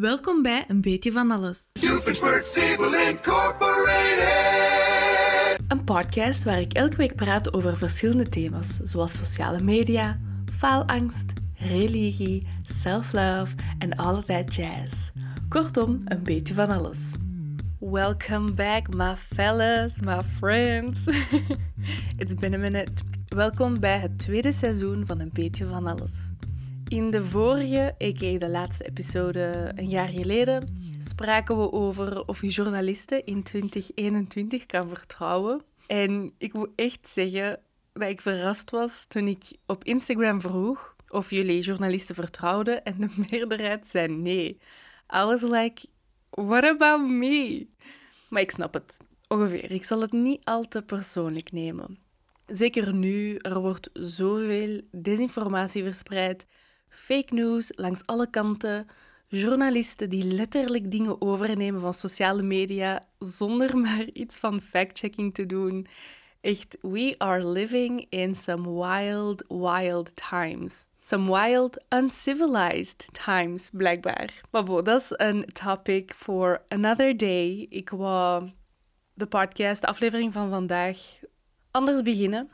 Welkom bij Een Beetje van Alles. Een podcast waar ik elke week praat over verschillende thema's, zoals sociale media, faalangst, religie, self-love en all that jazz. Kortom, een beetje van alles. Welcome back, my fellas, my friends. It's been a minute. Welkom bij het tweede seizoen van Een beetje van alles. In de vorige, a.k.a. de laatste episode een jaar geleden, spraken we over of je journalisten in 2021 kan vertrouwen. En ik moet echt zeggen dat ik verrast was toen ik op Instagram vroeg of jullie journalisten vertrouwden en de meerderheid zei nee. I was like, what about me? Maar ik snap het. Ongeveer. Ik zal het niet al te persoonlijk nemen. Zeker nu, er wordt zoveel desinformatie verspreid fake news langs alle kanten, journalisten die letterlijk dingen overnemen van sociale media zonder maar iets van fact-checking te doen. Echt, we are living in some wild, wild times. Some wild, uncivilized times, blijkbaar. Maar bon, dat is een topic for another day. Ik wou de podcast, de aflevering van vandaag, anders beginnen.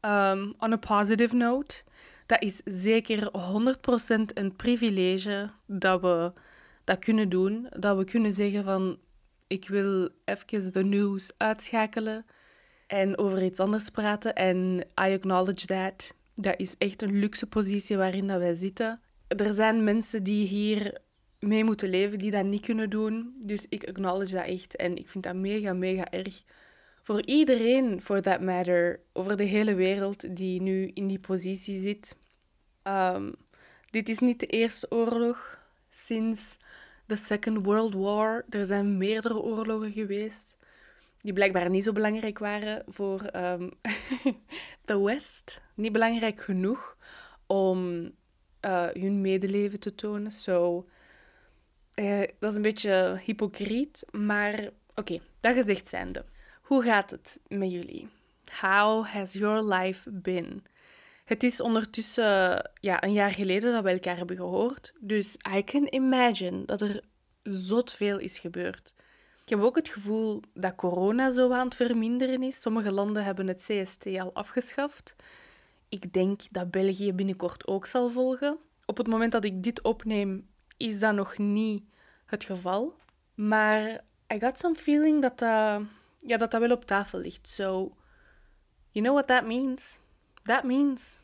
Um, on a positive note dat is zeker 100% een privilege dat we dat kunnen doen. Dat we kunnen zeggen van ik wil even de nieuws uitschakelen en over iets anders praten. En I acknowledge that. Dat is echt een luxe positie waarin dat wij zitten. Er zijn mensen die hier mee moeten leven die dat niet kunnen doen. Dus ik acknowledge dat echt. En ik vind dat mega, mega erg. Voor iedereen, for that matter, over de hele wereld die nu in die positie zit. Um, dit is niet de eerste oorlog sinds de Second World War. Er zijn meerdere oorlogen geweest die blijkbaar niet zo belangrijk waren voor um, de West. Niet belangrijk genoeg om uh, hun medeleven te tonen. So, uh, dat is een beetje hypocriet, maar oké, dat gezegd zijnde. Hoe gaat het met jullie? How has your life been? Het is ondertussen ja, een jaar geleden dat we elkaar hebben gehoord. Dus I can imagine dat er zot veel is gebeurd. Ik heb ook het gevoel dat corona zo aan het verminderen is. Sommige landen hebben het CST al afgeschaft. Ik denk dat België binnenkort ook zal volgen. Op het moment dat ik dit opneem, is dat nog niet het geval. Maar I got some feeling dat dat, ja, dat, dat wel op tafel ligt. So, you know what that means? that means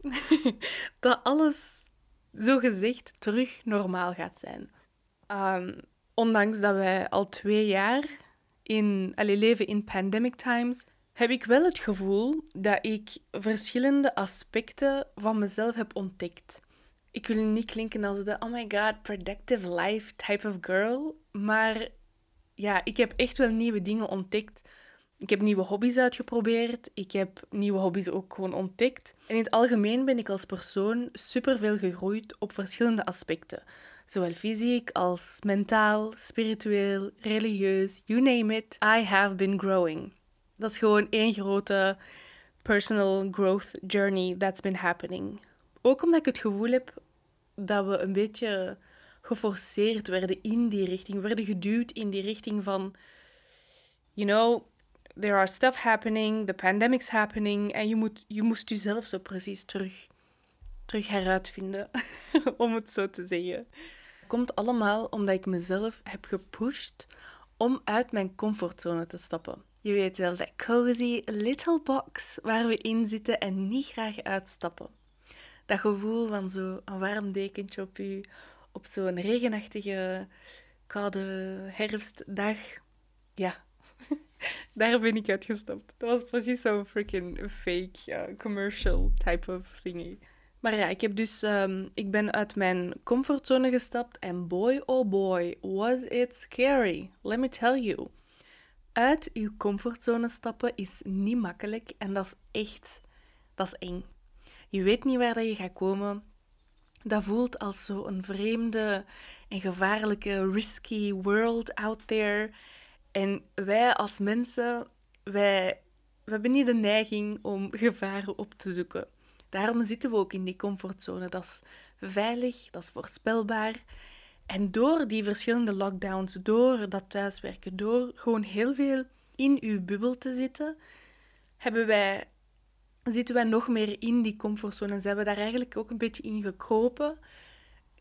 dat alles zo gezegd terug normaal gaat zijn. Um, ondanks dat wij al twee jaar in, allee, leven in pandemic times, heb ik wel het gevoel dat ik verschillende aspecten van mezelf heb ontdekt. Ik wil niet klinken als de oh my god, productive life type of girl, maar ja, ik heb echt wel nieuwe dingen ontdekt ik heb nieuwe hobby's uitgeprobeerd. Ik heb nieuwe hobby's ook gewoon ontdekt. En in het algemeen ben ik als persoon superveel gegroeid op verschillende aspecten. Zowel fysiek als mentaal, spiritueel, religieus, you name it. I have been growing. Dat is gewoon één grote personal growth journey that's been happening. Ook omdat ik het gevoel heb dat we een beetje geforceerd werden in die richting, werden geduwd in die richting van, you know, there are stuff happening, the pandemic's happening en je, moet, je moest jezelf zo precies terug, terug heruitvinden, om het zo te zeggen. Het komt allemaal omdat ik mezelf heb gepusht om uit mijn comfortzone te stappen. Je weet wel, dat cozy little box waar we in zitten en niet graag uitstappen. Dat gevoel van zo een warm dekentje op u, op zo'n regenachtige, koude herfstdag. Ja, Daar ben ik uitgestapt. Dat was precies zo'n freaking fake commercial type of thingy. Maar ja, ik heb dus, um, ik ben uit mijn comfortzone gestapt en boy oh boy, was it scary. Let me tell you. Uit uw comfortzone stappen is niet makkelijk en dat is echt, dat is eng. Je weet niet waar dat je gaat komen. Dat voelt als zo'n vreemde en gevaarlijke, risky world out there. En wij als mensen, wij, we hebben niet de neiging om gevaren op te zoeken. Daarom zitten we ook in die comfortzone. Dat is veilig, dat is voorspelbaar. En door die verschillende lockdowns, door dat thuiswerken, door gewoon heel veel in uw bubbel te zitten, hebben wij, zitten wij nog meer in die comfortzone. En zijn we daar eigenlijk ook een beetje in gekropen.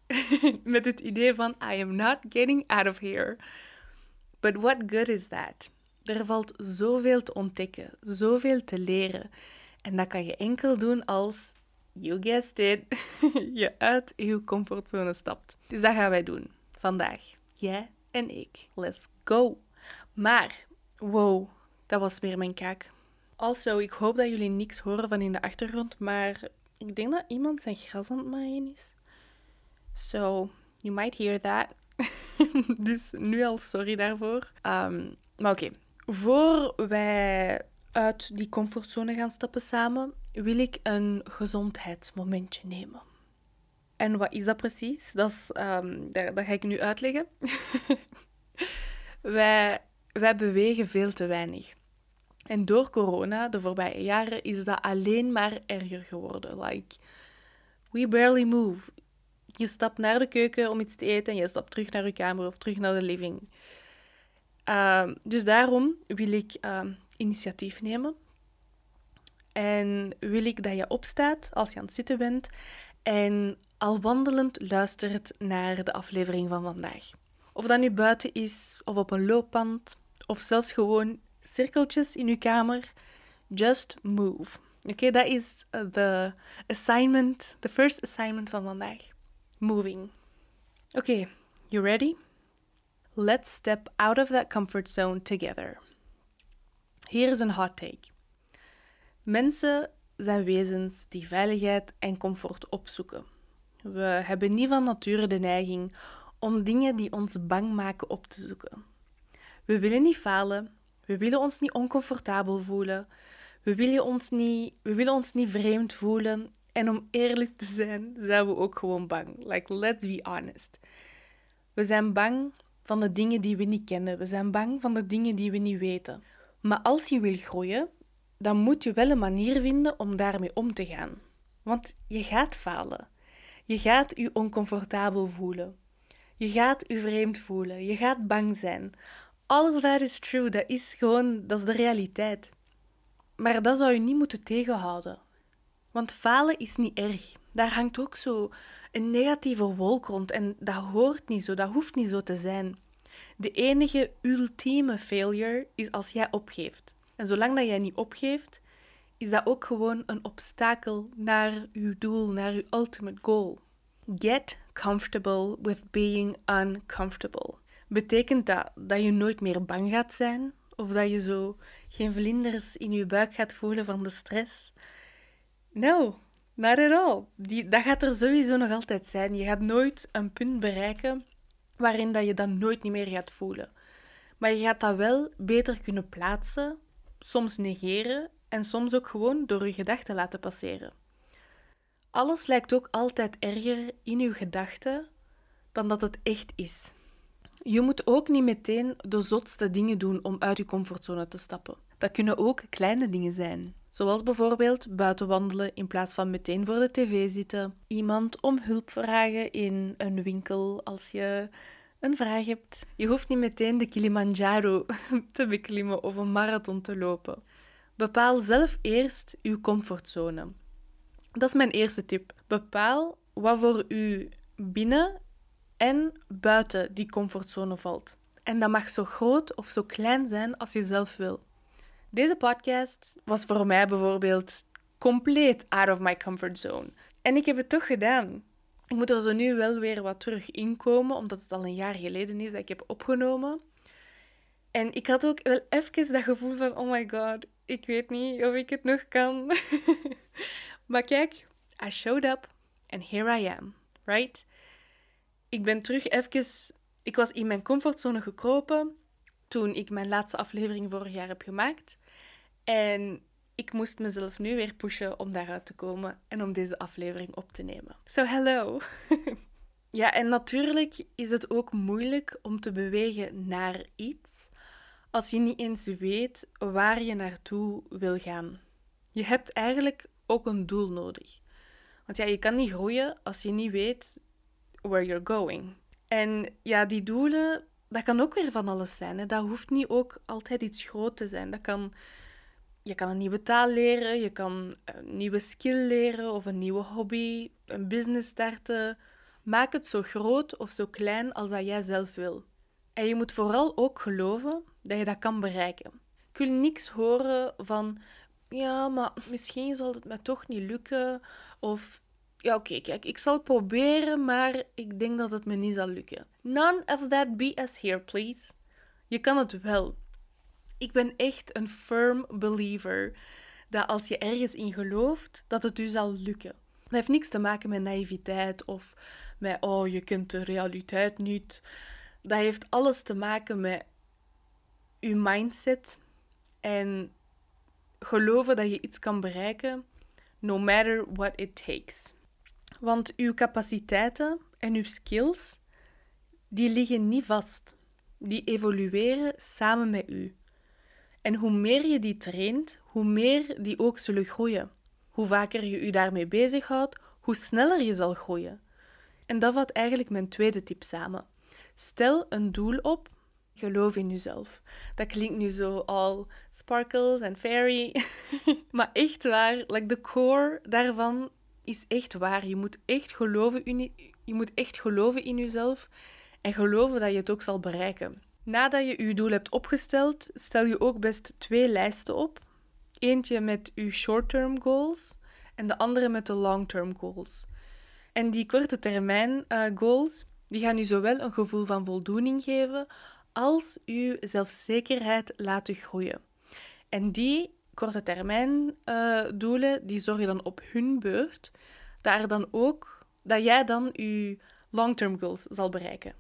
Met het idee van, I am not getting out of here. But what good is that? Er valt zoveel te ontdekken, zoveel te leren. En dat kan je enkel doen als, you guessed it, je uit je comfortzone stapt. Dus dat gaan wij doen vandaag. Jij en ik. Let's go. Maar, wow, dat was weer mijn kaak. Also, ik hoop dat jullie niks horen van in de achtergrond, maar ik denk dat iemand zijn gras aan het maaien is. So, you might hear that. dus nu al sorry daarvoor. Um, maar oké, voor wij uit die comfortzone gaan stappen samen, wil ik een gezondheidsmomentje nemen. En wat is dat precies? Dat, is, dat, dat ga ik nu uitleggen. wij, wij bewegen veel te weinig. En door corona, de voorbije jaren, is dat alleen maar erger geworden. Like, we barely move. Je stapt naar de keuken om iets te eten en je stapt terug naar je kamer of terug naar de living. Uh, dus daarom wil ik uh, initiatief nemen. En wil ik dat je opstaat als je aan het zitten bent en al wandelend luistert naar de aflevering van vandaag. Of dat nu buiten is, of op een loopband, of zelfs gewoon cirkeltjes in uw kamer. Just move. Oké, dat is de assignment, the first assignment van vandaag. Moving. Oké, you ready? Let's step out of that comfort zone together. Hier is een hot take. Mensen zijn wezens die veiligheid en comfort opzoeken. We hebben niet van nature de neiging om dingen die ons bang maken op te zoeken. We willen niet falen, we willen ons niet oncomfortabel voelen, we willen ons niet, we willen ons niet vreemd voelen. En om eerlijk te zijn, zijn we ook gewoon bang. Like, let's be honest. We zijn bang van de dingen die we niet kennen. We zijn bang van de dingen die we niet weten. Maar als je wil groeien, dan moet je wel een manier vinden om daarmee om te gaan. Want je gaat falen. Je gaat je oncomfortabel voelen. Je gaat je vreemd voelen. Je gaat bang zijn. All of that is true. Dat is gewoon, dat is de realiteit. Maar dat zou je niet moeten tegenhouden. Want falen is niet erg. Daar hangt ook zo een negatieve wolk rond en dat hoort niet zo, dat hoeft niet zo te zijn. De enige ultieme failure is als jij opgeeft. En zolang dat jij niet opgeeft, is dat ook gewoon een obstakel naar je doel, naar je ultimate goal. Get comfortable with being uncomfortable. Betekent dat dat je nooit meer bang gaat zijn? Of dat je zo geen vlinders in je buik gaat voelen van de stress? No, not at all. Die, dat gaat er sowieso nog altijd zijn. Je gaat nooit een punt bereiken waarin dat je dat nooit meer gaat voelen. Maar je gaat dat wel beter kunnen plaatsen, soms negeren en soms ook gewoon door je gedachten laten passeren. Alles lijkt ook altijd erger in je gedachten dan dat het echt is. Je moet ook niet meteen de zotste dingen doen om uit je comfortzone te stappen. Dat kunnen ook kleine dingen zijn. Zoals bijvoorbeeld buiten wandelen in plaats van meteen voor de tv zitten. Iemand om hulp vragen in een winkel als je een vraag hebt. Je hoeft niet meteen de Kilimanjaro te beklimmen of een marathon te lopen. Bepaal zelf eerst uw comfortzone. Dat is mijn eerste tip. Bepaal wat voor u binnen en buiten die comfortzone valt. En dat mag zo groot of zo klein zijn als je zelf wil. Deze podcast was voor mij bijvoorbeeld compleet out of my comfort zone. En ik heb het toch gedaan. Ik moet er zo nu wel weer wat terug inkomen, omdat het al een jaar geleden is dat ik heb opgenomen. En ik had ook wel even dat gevoel van, oh my god, ik weet niet of ik het nog kan. maar kijk, I showed up and here I am, right? Ik ben terug even... Ik was in mijn comfortzone gekropen toen ik mijn laatste aflevering vorig jaar heb gemaakt. En ik moest mezelf nu weer pushen om daaruit te komen en om deze aflevering op te nemen. So hello! ja, en natuurlijk is het ook moeilijk om te bewegen naar iets als je niet eens weet waar je naartoe wil gaan. Je hebt eigenlijk ook een doel nodig. Want ja, je kan niet groeien als je niet weet where you're going. En ja, die doelen, dat kan ook weer van alles zijn. Hè. Dat hoeft niet ook altijd iets groot te zijn. Dat kan, je kan een nieuwe taal leren, je kan een nieuwe skill leren of een nieuwe hobby, een business starten. Maak het zo groot of zo klein als dat jij zelf wil. En je moet vooral ook geloven dat je dat kan bereiken. Ik wil niks horen van, ja, maar misschien zal het me toch niet lukken. Of, ja, oké, kijk, ik zal het proberen, maar ik denk dat het me niet zal lukken. None of that BS here, please. Je kan het wel. Ik ben echt een firm believer dat als je ergens in gelooft, dat het u zal lukken. Dat heeft niks te maken met naïviteit of met, oh, je kunt de realiteit niet. Dat heeft alles te maken met uw mindset en geloven dat je iets kan bereiken, no matter what it takes. Want uw capaciteiten en uw skills, die liggen niet vast. Die evolueren samen met u. En hoe meer je die traint, hoe meer die ook zullen groeien. Hoe vaker je u daarmee bezighoudt, hoe sneller je zal groeien. En dat vat eigenlijk mijn tweede tip samen. Stel een doel op geloof in jezelf. Dat klinkt nu zo al sparkles en fairy. maar echt waar, like de core daarvan is echt waar. Je moet echt geloven in, je moet echt geloven in jezelf en geloven dat je het ook zal bereiken. Nadat je je doel hebt opgesteld, stel je ook best twee lijsten op. Eentje met je short-term goals en de andere met de long-term goals. En die korte termijn uh, goals, die gaan je zowel een gevoel van voldoening geven als uw zelfzekerheid laten groeien. En die korte termijn uh, doelen, die zorgen dan op hun beurt dat, dan ook, dat jij dan je long-term goals zal bereiken.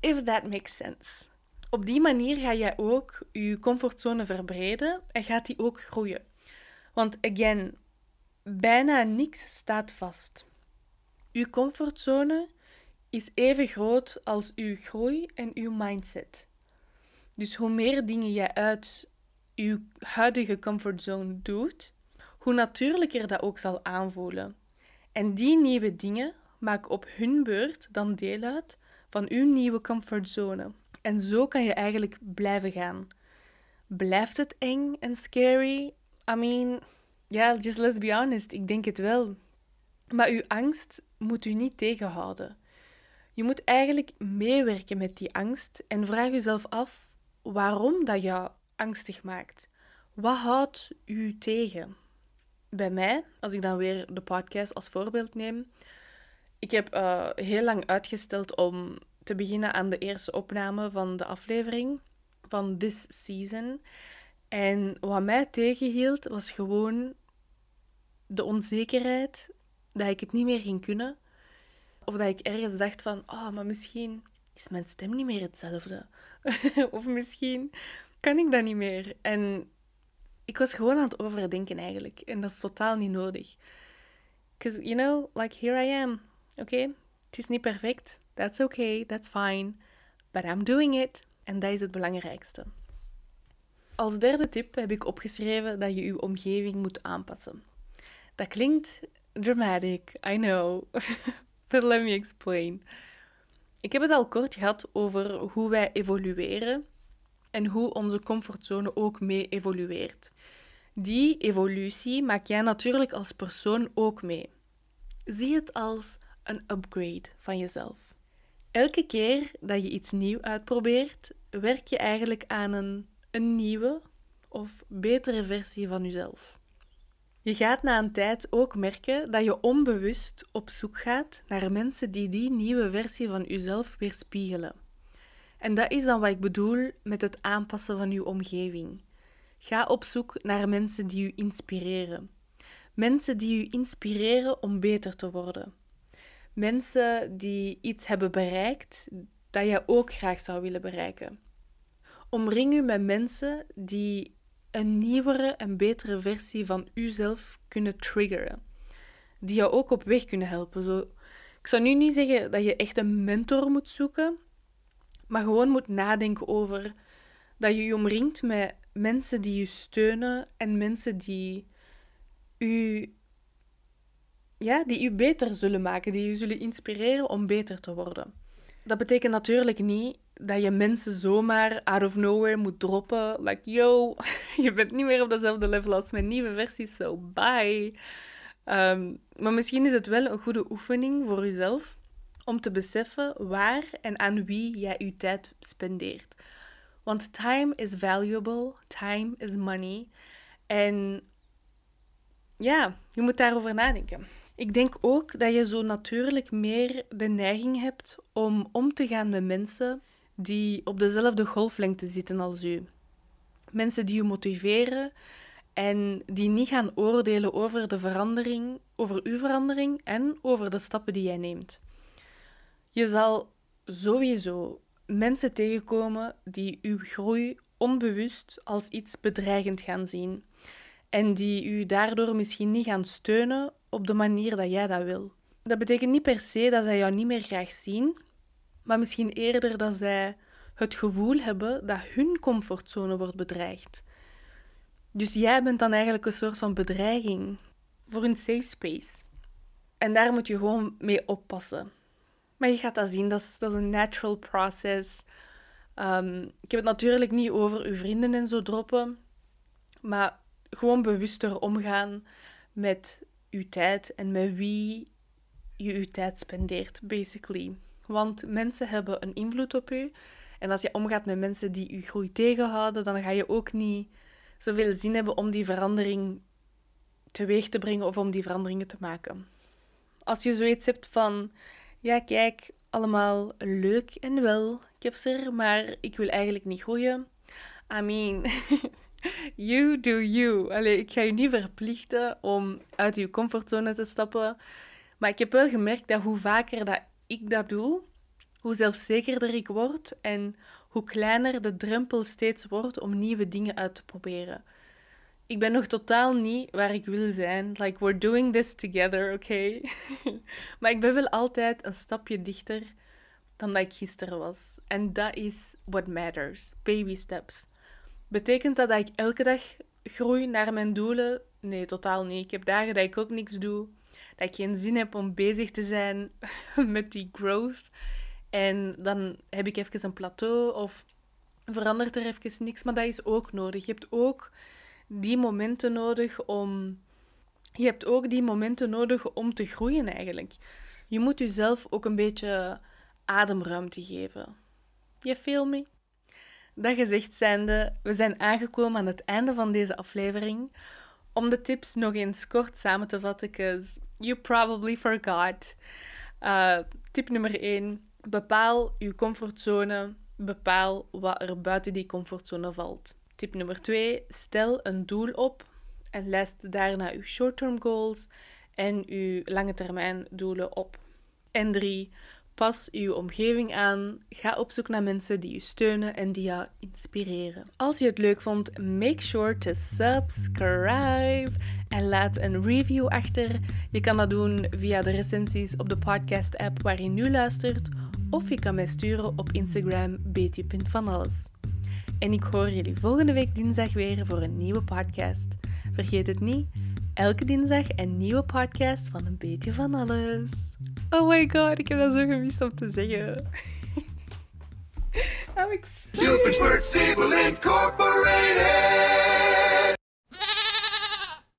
If that makes sense. Op die manier ga jij ook je comfortzone verbreden en gaat die ook groeien. Want again, bijna niks staat vast. Uw comfortzone is even groot als uw groei en uw mindset. Dus hoe meer dingen je uit je huidige comfortzone doet, hoe natuurlijker dat ook zal aanvoelen. En die nieuwe dingen maken op hun beurt dan deel uit van uw nieuwe comfortzone. En zo kan je eigenlijk blijven gaan. Blijft het eng en scary? I mean, ja, yeah, just let's be honest, ik denk het wel. Maar uw angst moet u niet tegenhouden. Je moet eigenlijk meewerken met die angst en vraag jezelf af waarom dat jou angstig maakt. Wat houdt u tegen? Bij mij, als ik dan weer de podcast als voorbeeld neem, ik heb uh, heel lang uitgesteld om te beginnen aan de eerste opname van de aflevering van this season. En wat mij tegenhield was gewoon de onzekerheid dat ik het niet meer ging kunnen. Of dat ik ergens dacht van, oh, maar misschien is mijn stem niet meer hetzelfde. of misschien kan ik dat niet meer. En ik was gewoon aan het overdenken eigenlijk. En dat is totaal niet nodig. Because, you know, like here I am. Oké, okay? het is niet perfect. That's okay, that's fine. But I'm doing it. En dat is het belangrijkste. Als derde tip heb ik opgeschreven dat je je omgeving moet aanpassen. Dat klinkt dramatic, I know. But let me explain. Ik heb het al kort gehad over hoe wij evolueren en hoe onze comfortzone ook mee evolueert. Die evolutie maak jij natuurlijk als persoon ook mee. Zie het als een upgrade van jezelf. Elke keer dat je iets nieuw uitprobeert, werk je eigenlijk aan een, een nieuwe of betere versie van jezelf. Je gaat na een tijd ook merken dat je onbewust op zoek gaat naar mensen die die nieuwe versie van jezelf weerspiegelen. En dat is dan wat ik bedoel met het aanpassen van je omgeving. Ga op zoek naar mensen die je inspireren. Mensen die je inspireren om beter te worden. Mensen die iets hebben bereikt dat je ook graag zou willen bereiken. Omring u met mensen die een nieuwere en betere versie van uzelf kunnen triggeren. Die jou ook op weg kunnen helpen. Zo, ik zou nu niet zeggen dat je echt een mentor moet zoeken, maar gewoon moet nadenken over dat je je omringt met mensen die je steunen en mensen die u, ja, die u beter zullen maken, die je zullen inspireren om beter te worden. Dat betekent natuurlijk niet dat je mensen zomaar out of nowhere moet droppen. Like, yo, je bent niet meer op dezelfde level als mijn nieuwe versie, so bye. Ehm, maar misschien is het wel een goede oefening voor jezelf om te beseffen waar en aan wie jij je tijd spendeert. Want time is valuable, time is money. En ja, je moet daarover nadenken. Ik denk ook dat je zo natuurlijk meer de neiging hebt om om te gaan met mensen die op dezelfde golflengte zitten als u. Mensen die u motiveren en die niet gaan oordelen over de verandering, over uw verandering en over de stappen die jij neemt. Je zal sowieso mensen tegenkomen die uw groei onbewust als iets bedreigend gaan zien en die u daardoor misschien niet gaan steunen op de manier dat jij dat wil. Dat betekent niet per se dat zij jou niet meer graag zien, maar misschien eerder dat zij het gevoel hebben dat hun comfortzone wordt bedreigd. Dus jij bent dan eigenlijk een soort van bedreiging voor een safe space. En daar moet je gewoon mee oppassen. Maar je gaat dat zien, dat is, dat is een natural process. Um, ik heb het natuurlijk niet over uw vrienden en zo droppen, maar gewoon bewuster omgaan met uw tijd en met wie je uw tijd spendeert, basically. Want mensen hebben een invloed op u. En als je omgaat met mensen die je groei tegenhouden, dan ga je ook niet zoveel zin hebben om die verandering teweeg te brengen of om die veranderingen te maken. Als je zoiets hebt van, ja kijk, allemaal leuk en wel, Kefser, maar ik wil eigenlijk niet groeien. I mean, you do you. Allee, ik ga je niet verplichten om uit je comfortzone te stappen. Maar ik heb wel gemerkt dat hoe vaker dat ik dat doe, hoe zelfzekerder ik word en hoe kleiner de drempel steeds wordt om nieuwe dingen uit te proberen. Ik ben nog totaal niet waar ik wil zijn. Like, we're doing this together, oké? Okay? maar ik ben wel altijd een stapje dichter dan dat ik gisteren was. En dat is what matters. Baby steps. Betekent dat dat ik elke dag groei naar mijn doelen? Nee, totaal niet. Ik heb dagen dat ik ook niks doe. Dat ik geen zin heb om bezig te zijn met die growth. En dan heb ik even een plateau of verandert er even niks. Maar dat is ook nodig. Je hebt ook die momenten nodig om. Je hebt ook die momenten nodig om te groeien eigenlijk. Je moet jezelf ook een beetje ademruimte geven. Je feel me? Dat gezegd zijnde, we zijn aangekomen aan het einde van deze aflevering. Om de tips nog eens kort samen te vatten, because you probably forgot. Uh, tip nummer 1. Bepaal je comfortzone. Bepaal wat er buiten die comfortzone valt. Tip nummer 2. Stel een doel op en lijst daarna uw short-term goals en uw lange termijn doelen op. En 3. Pas uw omgeving aan. Ga op zoek naar mensen die je steunen en die jou inspireren. Als je het leuk vond, make sure to subscribe en laat een review achter. Je kan dat doen via de recensies op de podcast-app waar je nu luistert, of je kan mij sturen op Instagram beetje.vanalles. En ik hoor jullie volgende week dinsdag weer voor een nieuwe podcast. Vergeet het niet, elke dinsdag een nieuwe podcast van een beetje van alles. Oh my god, ik heb dat zo gemist om te zeggen. I'm excited. Incorporated.